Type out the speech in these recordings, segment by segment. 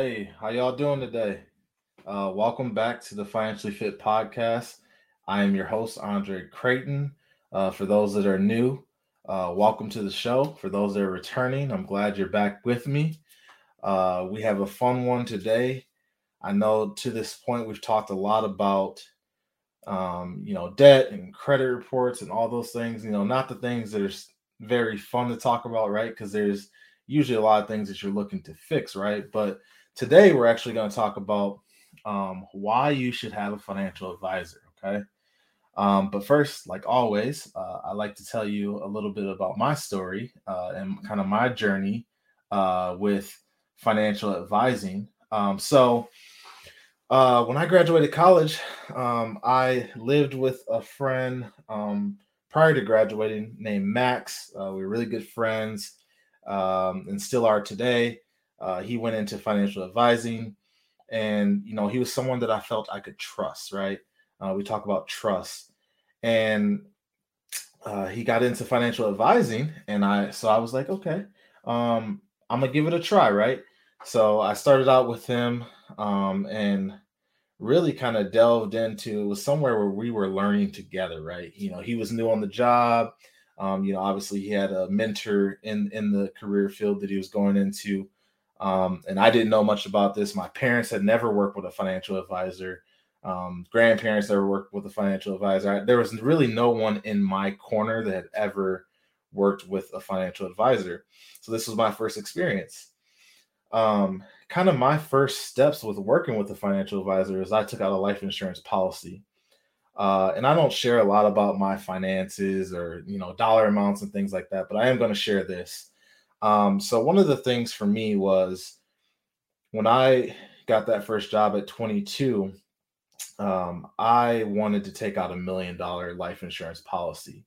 Hey, how y'all doing today? Uh, welcome back to the Financially Fit Podcast. I am your host, Andre Creighton. Uh, for those that are new, uh, welcome to the show. For those that are returning, I'm glad you're back with me. Uh, we have a fun one today. I know to this point we've talked a lot about, um, you know, debt and credit reports and all those things. You know, not the things that are very fun to talk about, right? Because there's usually a lot of things that you're looking to fix, right? But today we're actually going to talk about um, why you should have a financial advisor. Okay. Um, but first, like always, uh, I like to tell you a little bit about my story uh, and kind of my journey uh, with financial advising. Um, so, uh, when I graduated college, um, I lived with a friend um, prior to graduating named Max. Uh, we were really good friends um, and still are today. Uh, he went into financial advising, and you know he was someone that I felt I could trust. Right? Uh, we talk about trust, and uh, he got into financial advising, and I so I was like, okay, um, I'm gonna give it a try. Right? So I started out with him, um, and really kind of delved into it was somewhere where we were learning together. Right? You know, he was new on the job. Um, you know, obviously he had a mentor in in the career field that he was going into. Um, and I didn't know much about this. My parents had never worked with a financial advisor. Um, grandparents never worked with a financial advisor. I, there was really no one in my corner that had ever worked with a financial advisor. So this was my first experience. Um, kind of my first steps with working with a financial advisor is I took out a life insurance policy. Uh, and I don't share a lot about my finances or you know dollar amounts and things like that, but I am going to share this. Um, so one of the things for me was when I got that first job at 22, um, I wanted to take out a million dollar life insurance policy.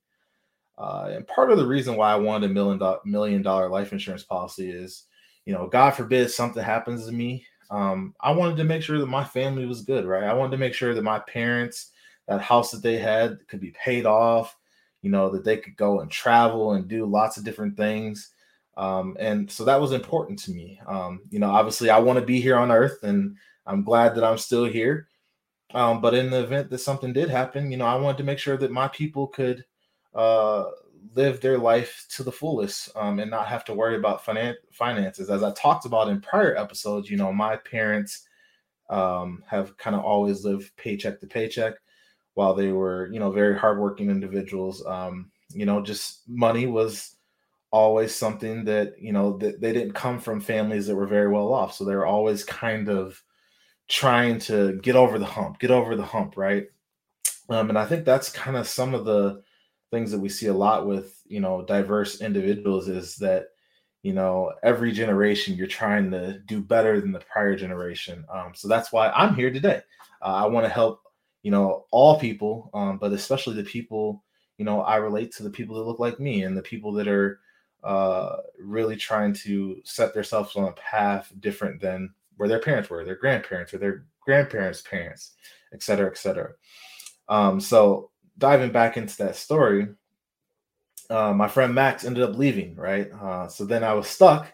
Uh, and part of the reason why I wanted a million dollar million dollar life insurance policy is, you know, God forbid something happens to me. Um, I wanted to make sure that my family was good, right? I wanted to make sure that my parents, that house that they had, could be paid off. You know, that they could go and travel and do lots of different things. Um, and so that was important to me. Um, you know, obviously, I want to be here on Earth, and I'm glad that I'm still here. Um, but in the event that something did happen, you know, I wanted to make sure that my people could uh, live their life to the fullest um, and not have to worry about finan- finances. As I talked about in prior episodes, you know, my parents um, have kind of always lived paycheck to paycheck while they were, you know, very hardworking individuals. Um, you know, just money was always something that you know that they didn't come from families that were very well off. So they're always kind of trying to get over the hump get over the hump right? Um, and i think that's kind of some of the things that we see a lot with you know diverse individuals is that you know every generation you're trying to do better than the prior generation. Um, so that's why i'm here today. Uh, i want to help you know all people um, but especially the people you know i relate to the people that look like me and the people that are uh, really trying to set themselves on a path different than where their parents were, their grandparents or their grandparents' parents, et cetera, et cetera. Um, so diving back into that story, uh, my friend Max ended up leaving, right? Uh, so then I was stuck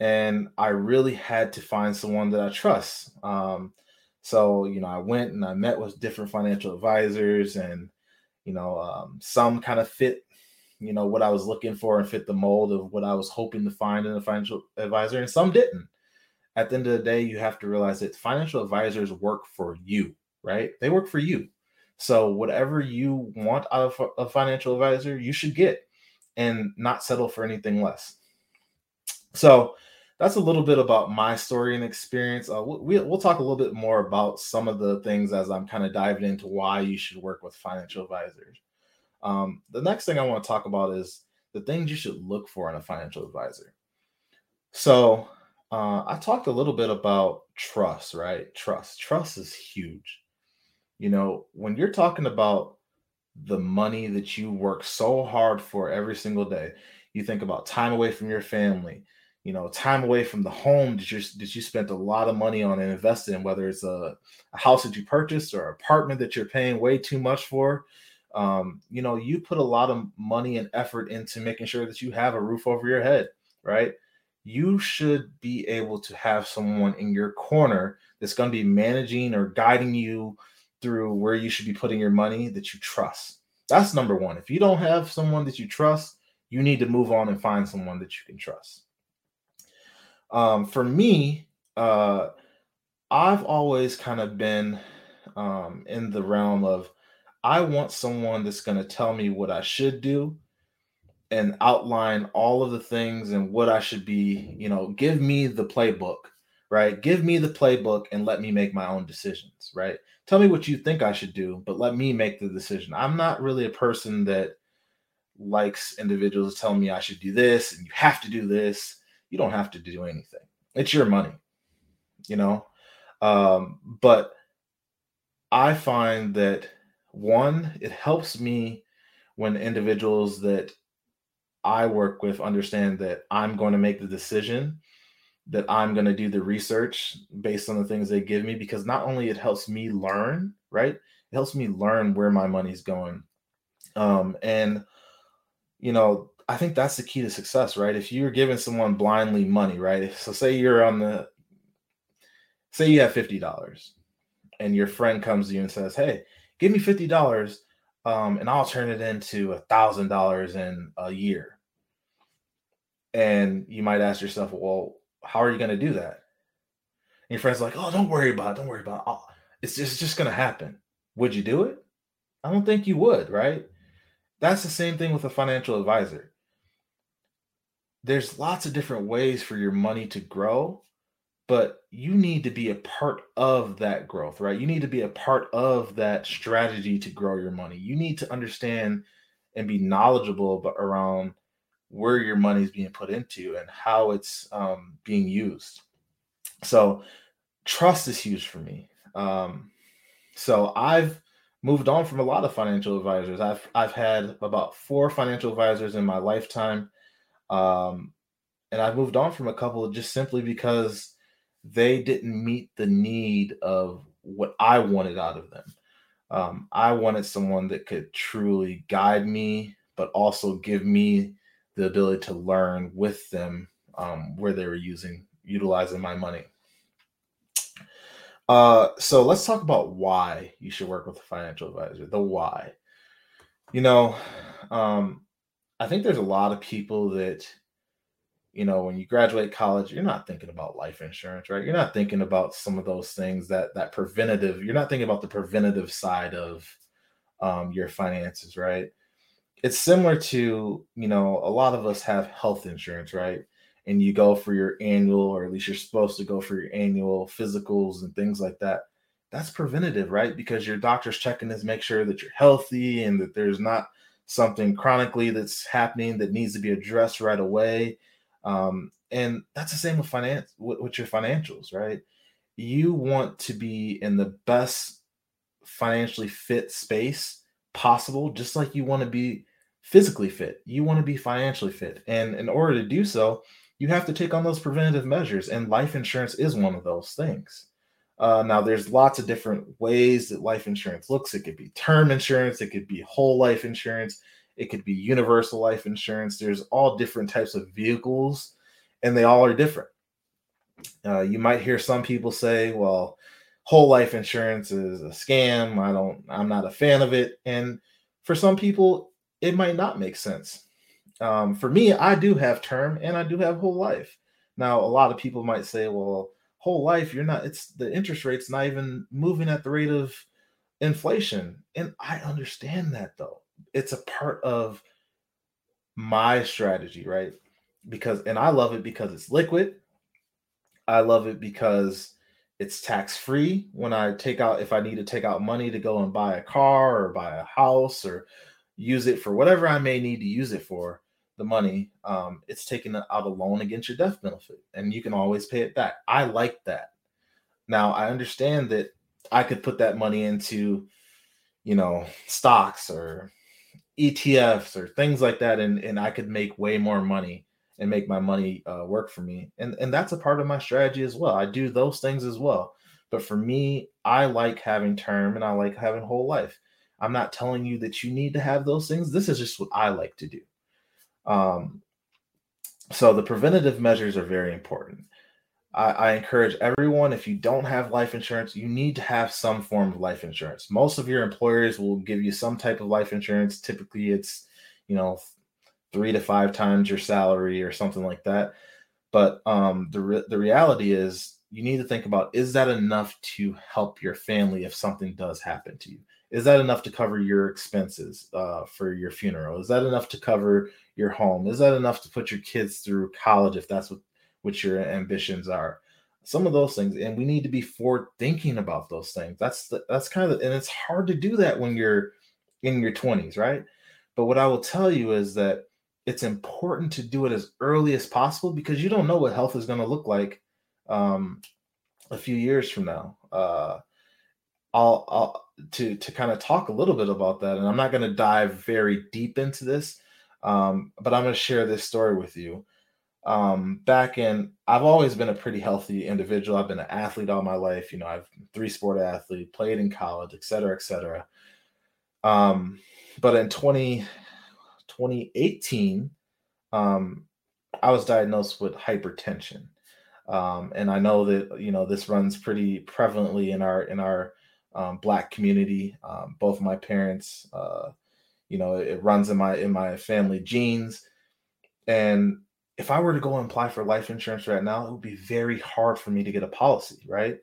and I really had to find someone that I trust. Um, so, you know, I went and I met with different financial advisors and, you know, um, some kind of fit you know what I was looking for and fit the mold of what I was hoping to find in a financial advisor, and some didn't. At the end of the day, you have to realize that financial advisors work for you, right? They work for you. So whatever you want out of a financial advisor, you should get and not settle for anything less. So that's a little bit about my story and experience. Uh, we, we'll talk a little bit more about some of the things as I'm kind of diving into why you should work with financial advisors. Um, the next thing I want to talk about is the things you should look for in a financial advisor. So, uh, I talked a little bit about trust, right? Trust. Trust is huge. You know, when you're talking about the money that you work so hard for every single day, you think about time away from your family, you know, time away from the home that you that you spent a lot of money on and invested in, whether it's a, a house that you purchased or an apartment that you're paying way too much for, um, you know, you put a lot of money and effort into making sure that you have a roof over your head, right? you should be able to have someone in your corner that's going to be managing or guiding you through where you should be putting your money that you trust. That's number one. If you don't have someone that you trust, you need to move on and find someone that you can trust. Um, for me, uh, I've always kind of been um, in the realm of I want someone that's going to tell me what I should do and outline all of the things and what I should be, you know, give me the playbook, right? Give me the playbook and let me make my own decisions, right? Tell me what you think I should do, but let me make the decision. I'm not really a person that likes individuals telling me I should do this and you have to do this. You don't have to do anything. It's your money, you know? Um, but I find that one, it helps me when individuals that I work with understand that I'm going to make the decision, that I'm going to do the research based on the things they give me, because not only it helps me learn, right? It helps me learn where my money's going. Um, and, you know, I think that's the key to success, right? If you're giving someone blindly money, right? So say you're on the, say you have $50 and your friend comes to you and says, Hey, give me $50 um, and I'll turn it into a thousand dollars in a year and you might ask yourself, well, how are you going to do that? And your friend's like, oh, don't worry about it. Don't worry about it. It's just, it's just going to happen. Would you do it? I don't think you would, right? That's the same thing with a financial advisor. There's lots of different ways for your money to grow, but you need to be a part of that growth, right? You need to be a part of that strategy to grow your money. You need to understand and be knowledgeable around where your money is being put into and how it's um, being used. So trust is huge for me. Um, so I've moved on from a lot of financial advisors. I've I've had about four financial advisors in my lifetime, um, and I've moved on from a couple just simply because they didn't meet the need of what I wanted out of them. Um, I wanted someone that could truly guide me, but also give me the ability to learn with them um, where they were using utilizing my money. Uh, so let's talk about why you should work with a financial advisor. The why. You know, um, I think there's a lot of people that, you know, when you graduate college, you're not thinking about life insurance, right? You're not thinking about some of those things that that preventative. You're not thinking about the preventative side of um, your finances, right? it's similar to you know a lot of us have health insurance right and you go for your annual or at least you're supposed to go for your annual physicals and things like that that's preventative right because your doctor's checking to make sure that you're healthy and that there's not something chronically that's happening that needs to be addressed right away um, and that's the same with finance with, with your financials right you want to be in the best financially fit space possible just like you want to be physically fit, you want to be financially fit. And in order to do so, you have to take on those preventative measures. And life insurance is one of those things. Uh, now, there's lots of different ways that life insurance looks. It could be term insurance, it could be whole life insurance, it could be universal life insurance. There's all different types of vehicles, and they all are different. Uh, you might hear some people say, well, whole life insurance is a scam. I don't, I'm not a fan of it. And for some people, it might not make sense. Um, for me, I do have term and I do have whole life. Now, a lot of people might say, well, whole life, you're not, it's the interest rate's not even moving at the rate of inflation. And I understand that though. It's a part of my strategy, right? Because, and I love it because it's liquid. I love it because it's tax free when I take out, if I need to take out money to go and buy a car or buy a house or use it for whatever I may need to use it for the money. Um, it's taking out a loan against your death benefit, and you can always pay it back. I like that. Now I understand that I could put that money into, you know, stocks or ETFs or things like that, and and I could make way more money and make my money uh, work for me. And and that's a part of my strategy as well. I do those things as well. But for me, I like having term and I like having whole life. I'm not telling you that you need to have those things. This is just what I like to do. Um, so the preventative measures are very important. I, I, encourage everyone if you don't have life insurance, you need to have some form of life insurance. Most of your employers will give you some type of life insurance. Typically, it's you know three to five times your salary or something like that. But um, the re- the reality is, you need to think about is that enough to help your family if something does happen to you? Is that enough to cover your expenses uh, for your funeral? Is that enough to cover your home? Is that enough to put your kids through college if that's what what your ambitions are? Some of those things, and we need to be forward thinking about those things. That's the, that's kind of, and it's hard to do that when you're in your 20s, right? But what I will tell you is that it's important to do it as early as possible because you don't know what health is going to look like um, a few years from now. Uh, I'll, I'll to to kind of talk a little bit about that, and I'm not going to dive very deep into this, um, but I'm going to share this story with you. Um, back in, I've always been a pretty healthy individual. I've been an athlete all my life. You know, I've three sport athlete, played in college, et cetera, et cetera. Um, but in 20, 2018, um, I was diagnosed with hypertension. Um, and I know that you know this runs pretty prevalently in our in our um, black community. Um, both my parents, uh, you know, it, it runs in my in my family genes. And if I were to go and apply for life insurance right now, it would be very hard for me to get a policy, right?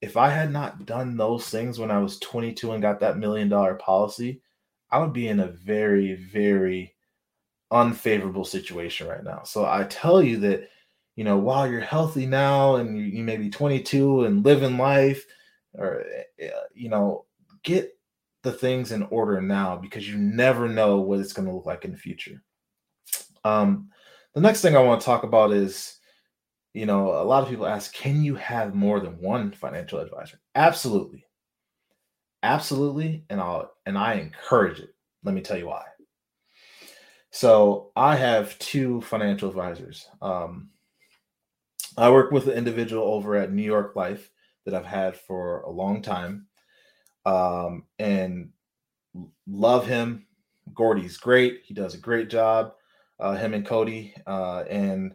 If I had not done those things when I was 22 and got that million dollar policy, I would be in a very, very unfavorable situation right now. So I tell you that, you know, while you're healthy now and you, you may be 22 and living life, or, eh, eh, you know, get the things in order now because you never know what it's going to look like in the future. Um, the next thing I want to talk about is, you know, a lot of people ask, can you have more than one financial advisor? Absolutely. Absolutely and i'll and i encourage it. Let me tell you why. So i have two financial advisors. Um, i work with an individual over at new york life that i've had for a long time. Um, and love him. Gordy's great. He does a great job uh, him and cody uh, and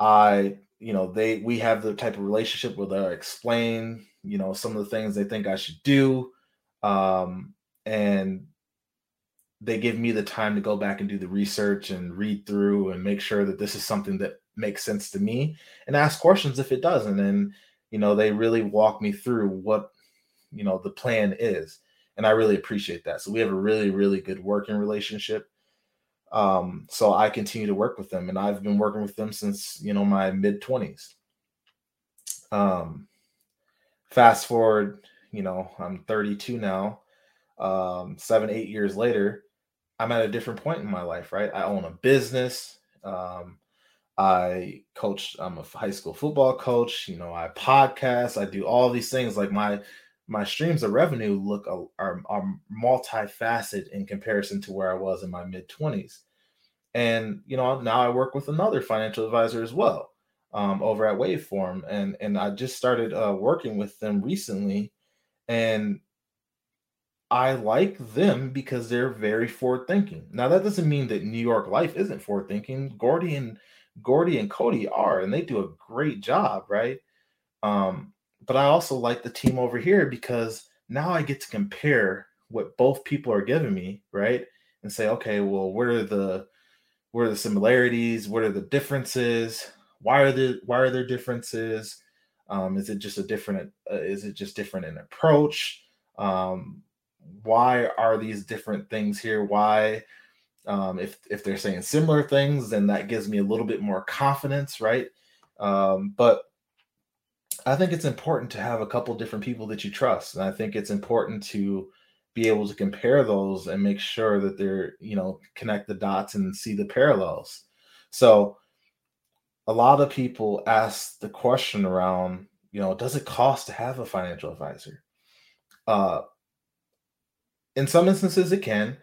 i you know they we have the type of relationship where they explain you know some of the things they think I should do, um, and they give me the time to go back and do the research and read through and make sure that this is something that makes sense to me and ask questions if it doesn't. And you know they really walk me through what you know the plan is and i really appreciate that. So we have a really really good working relationship um so i continue to work with them and i've been working with them since you know my mid 20s um fast forward, you know, I'm 32 now. Um, seven, eight years later, I'm at a different point in my life, right? I own a business. Um, I coach, I'm a high school football coach, you know, I podcast, I do all these things. Like my my streams of revenue look are, are multifaceted in comparison to where I was in my mid 20s. And you know, now I work with another financial advisor as well um, over at Waveform, and and I just started uh, working with them recently, and I like them because they're very forward thinking. Now that doesn't mean that New York Life isn't forward thinking. Gordy and Gordy and Cody are, and they do a great job, right? Um, but I also like the team over here because now I get to compare what both people are giving me, right? And say, okay, well, what are the what are the similarities? What are the differences? why are there why are there differences um, is it just a different uh, is it just different in approach um, why are these different things here why um, if if they're saying similar things then that gives me a little bit more confidence right um, but i think it's important to have a couple different people that you trust and i think it's important to be able to compare those and make sure that they're you know connect the dots and see the parallels so a lot of people ask the question around, you know, does it cost to have a financial advisor? Uh, in some instances, it can,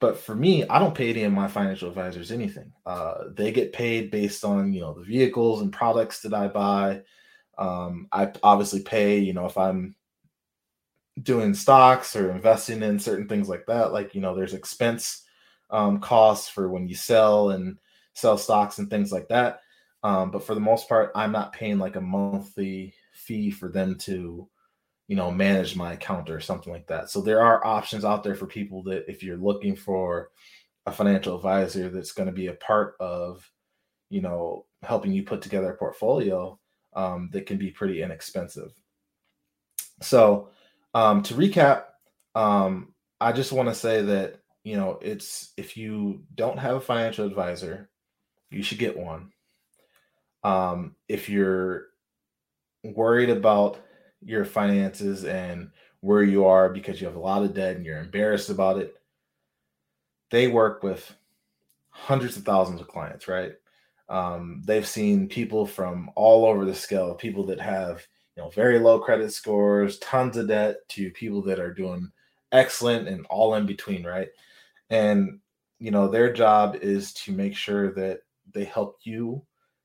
but for me, I don't pay any of my financial advisors anything. Uh, they get paid based on you know the vehicles and products that I buy. Um, I obviously pay, you know, if I'm doing stocks or investing in certain things like that. Like you know, there's expense um, costs for when you sell and sell stocks and things like that. Um, but for the most part, I'm not paying like a monthly fee for them to, you know, manage my account or something like that. So there are options out there for people that if you're looking for a financial advisor that's going to be a part of, you know, helping you put together a portfolio um, that can be pretty inexpensive. So um, to recap, um, I just want to say that you know it's if you don't have a financial advisor, you should get one. Um, if you're worried about your finances and where you are because you have a lot of debt and you're embarrassed about it, they work with hundreds of thousands of clients, right? Um, they've seen people from all over the scale, people that have you know very low credit scores, tons of debt, to people that are doing excellent and all in between, right? And you know their job is to make sure that they help you,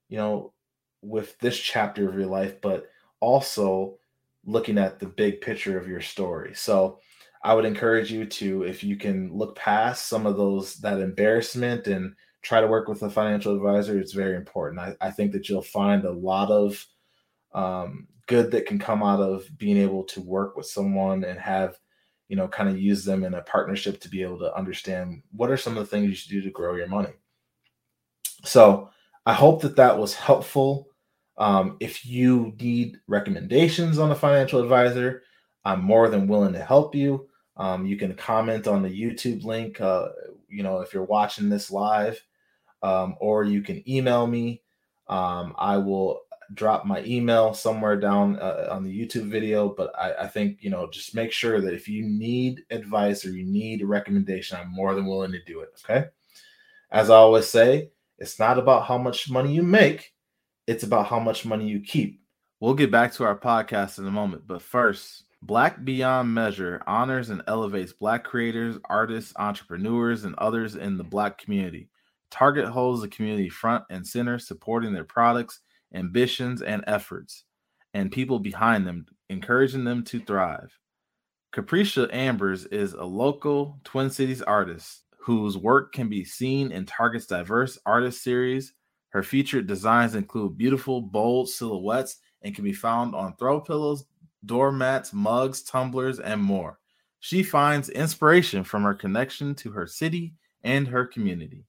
you know, with this chapter of your life, but also looking at the big picture of your story. So I would encourage you to, if you can look past some of those, that embarrassment and try to work with a financial advisor, it's very important. I, I think that you'll find a lot of um, good that can come out of being able to work with someone and have, you know, kind of use them in a partnership to be able to understand what are some of the things you should do to grow your money. So I hope that that was helpful. Um, if you need recommendations on a financial advisor, I'm more than willing to help you. Um, you can comment on the YouTube link, uh, you know, if you're watching this live, um, or you can email me. Um, I will drop my email somewhere down uh, on the YouTube video, but I, I, think, you know, just make sure that if you need advice or you need a recommendation, I'm more than willing to do it. Okay. As I always say, it's not about how much money you make, it's about how much money you keep. We'll get back to our podcast in a moment, but first, Black Beyond Measure honors and elevates Black creators, artists, entrepreneurs, and others in the Black community. Target holds the community front and center, supporting their products, ambitions, and efforts, and people behind them, encouraging them to thrive. Capricia Ambers is a local Twin Cities artist whose work can be seen in Target's diverse artist series. Her featured designs include beautiful, bold silhouettes and can be found on throw pillows, doormats, mugs, tumblers, and more. She finds inspiration from her connection to her city and her community.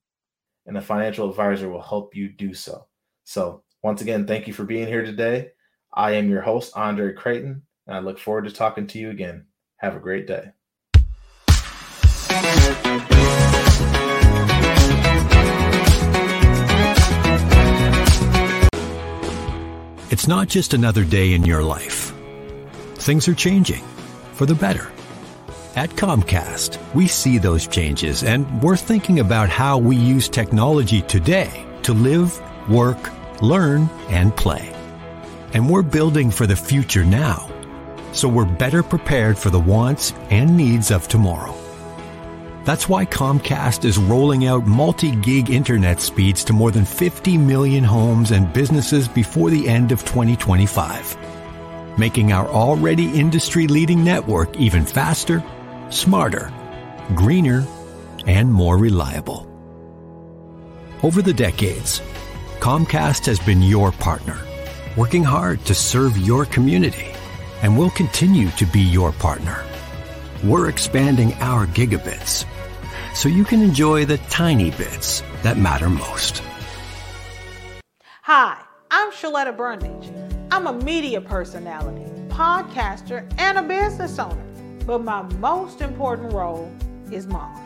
And a financial advisor will help you do so. So, once again, thank you for being here today. I am your host, Andre Creighton, and I look forward to talking to you again. Have a great day. It's not just another day in your life. Things are changing for the better. At Comcast, we see those changes and we're thinking about how we use technology today to live, work, learn, and play. And we're building for the future now, so we're better prepared for the wants and needs of tomorrow. That's why Comcast is rolling out multi-gig internet speeds to more than 50 million homes and businesses before the end of 2025, making our already industry-leading network even faster, smarter, greener, and more reliable. Over the decades, Comcast has been your partner, working hard to serve your community, and will continue to be your partner. We're expanding our gigabits so you can enjoy the tiny bits that matter most. Hi, I'm Shaletta Brundage. I'm a media personality, podcaster, and a business owner. But my most important role is mom.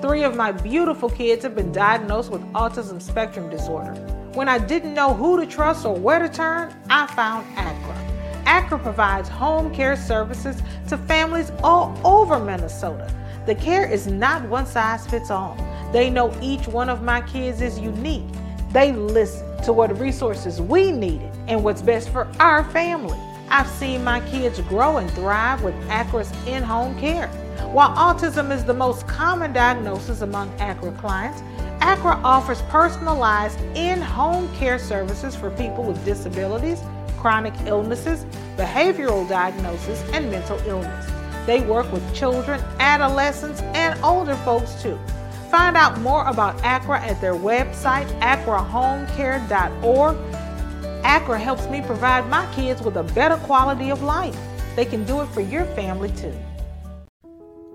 Three of my beautiful kids have been diagnosed with autism spectrum disorder. When I didn't know who to trust or where to turn, I found ACRA. ACRA provides home care services to families all over Minnesota the care is not one size fits all. They know each one of my kids is unique. They listen to what resources we needed and what's best for our family. I've seen my kids grow and thrive with ACRA's in home care. While autism is the most common diagnosis among ACRA clients, ACRA offers personalized in home care services for people with disabilities, chronic illnesses, behavioral diagnosis, and mental illness. They work with children, adolescents, and older folks too. find out more about ACRA at their website, acrahomecare.org. ACRA helps me provide my kids with a better quality of life. They can do it for your family too.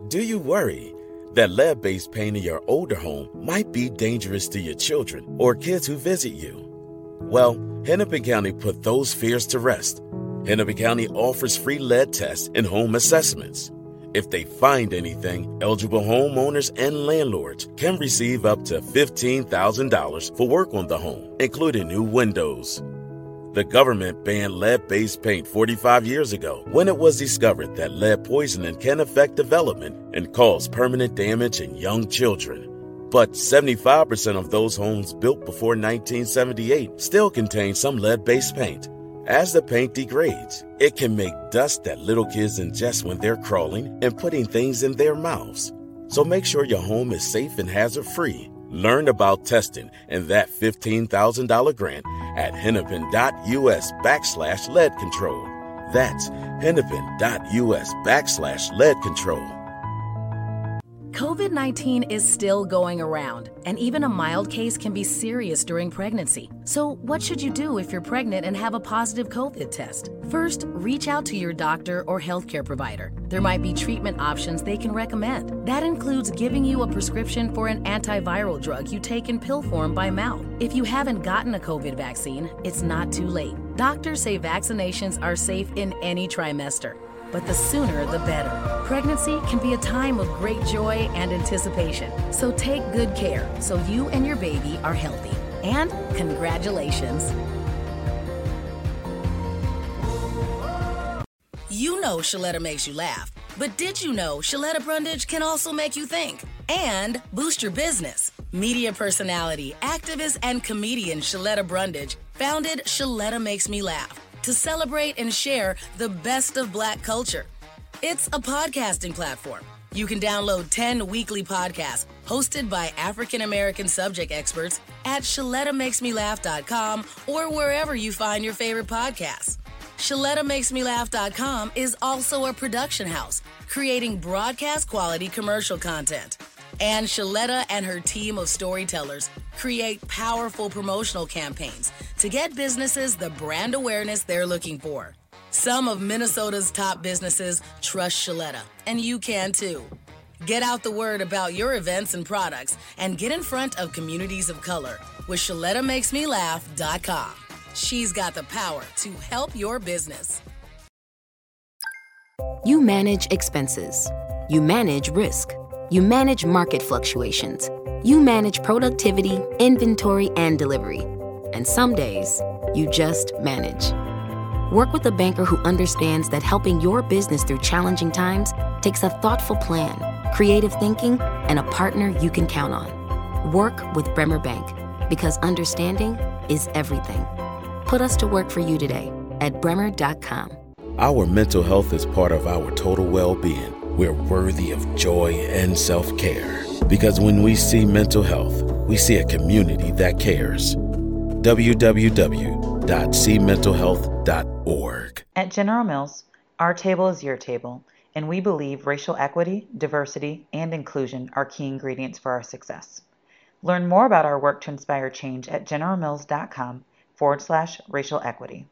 Do you worry that lead based paint in your older home might be dangerous to your children or kids who visit you? Well, Hennepin County put those fears to rest. Hennepin County offers free lead tests and home assessments. If they find anything, eligible homeowners and landlords can receive up to $15,000 for work on the home, including new windows. The government banned lead based paint 45 years ago when it was discovered that lead poisoning can affect development and cause permanent damage in young children. But 75% of those homes built before 1978 still contain some lead based paint. As the paint degrades, it can make dust that little kids ingest when they're crawling and putting things in their mouths. So make sure your home is safe and hazard free. Learn about testing and that $15,000 grant at hennepin.us backslash lead control. That's hennepin.us backslash lead control. COVID 19 is still going around, and even a mild case can be serious during pregnancy. So, what should you do if you're pregnant and have a positive COVID test? First, reach out to your doctor or healthcare provider. There might be treatment options they can recommend. That includes giving you a prescription for an antiviral drug you take in pill form by mouth. If you haven't gotten a COVID vaccine, it's not too late. Doctors say vaccinations are safe in any trimester but the sooner the better. Pregnancy can be a time of great joy and anticipation, so take good care so you and your baby are healthy. And congratulations! You know Shaletta makes you laugh, but did you know Shaletta Brundage can also make you think and boost your business? Media personality, activist, and comedian Shaletta Brundage founded Shaletta Makes Me Laugh to celebrate and share the best of black culture. It's a podcasting platform. You can download 10 weekly podcasts hosted by African American subject experts at ShalettaMakesMeLaugh.com or wherever you find your favorite podcasts. ShalettaMakesMeLaugh.com is also a production house creating broadcast quality commercial content. And Shaletta and her team of storytellers create powerful promotional campaigns to get businesses the brand awareness they're looking for. Some of Minnesota's top businesses trust Shaletta, and you can too. Get out the word about your events and products and get in front of communities of color with ShalettaMakesMeLaugh.com. She's got the power to help your business. You manage expenses. You manage risk. You manage market fluctuations. You manage productivity, inventory, and delivery. And some days, you just manage. Work with a banker who understands that helping your business through challenging times takes a thoughtful plan, creative thinking, and a partner you can count on. Work with Bremer Bank because understanding is everything. Put us to work for you today at bremer.com. Our mental health is part of our total well being. We're worthy of joy and self care. Because when we see mental health, we see a community that cares. www.cmentalhealth.org. At General Mills, our table is your table, and we believe racial equity, diversity, and inclusion are key ingredients for our success. Learn more about our work to inspire change at generalmills.com forward slash racial equity.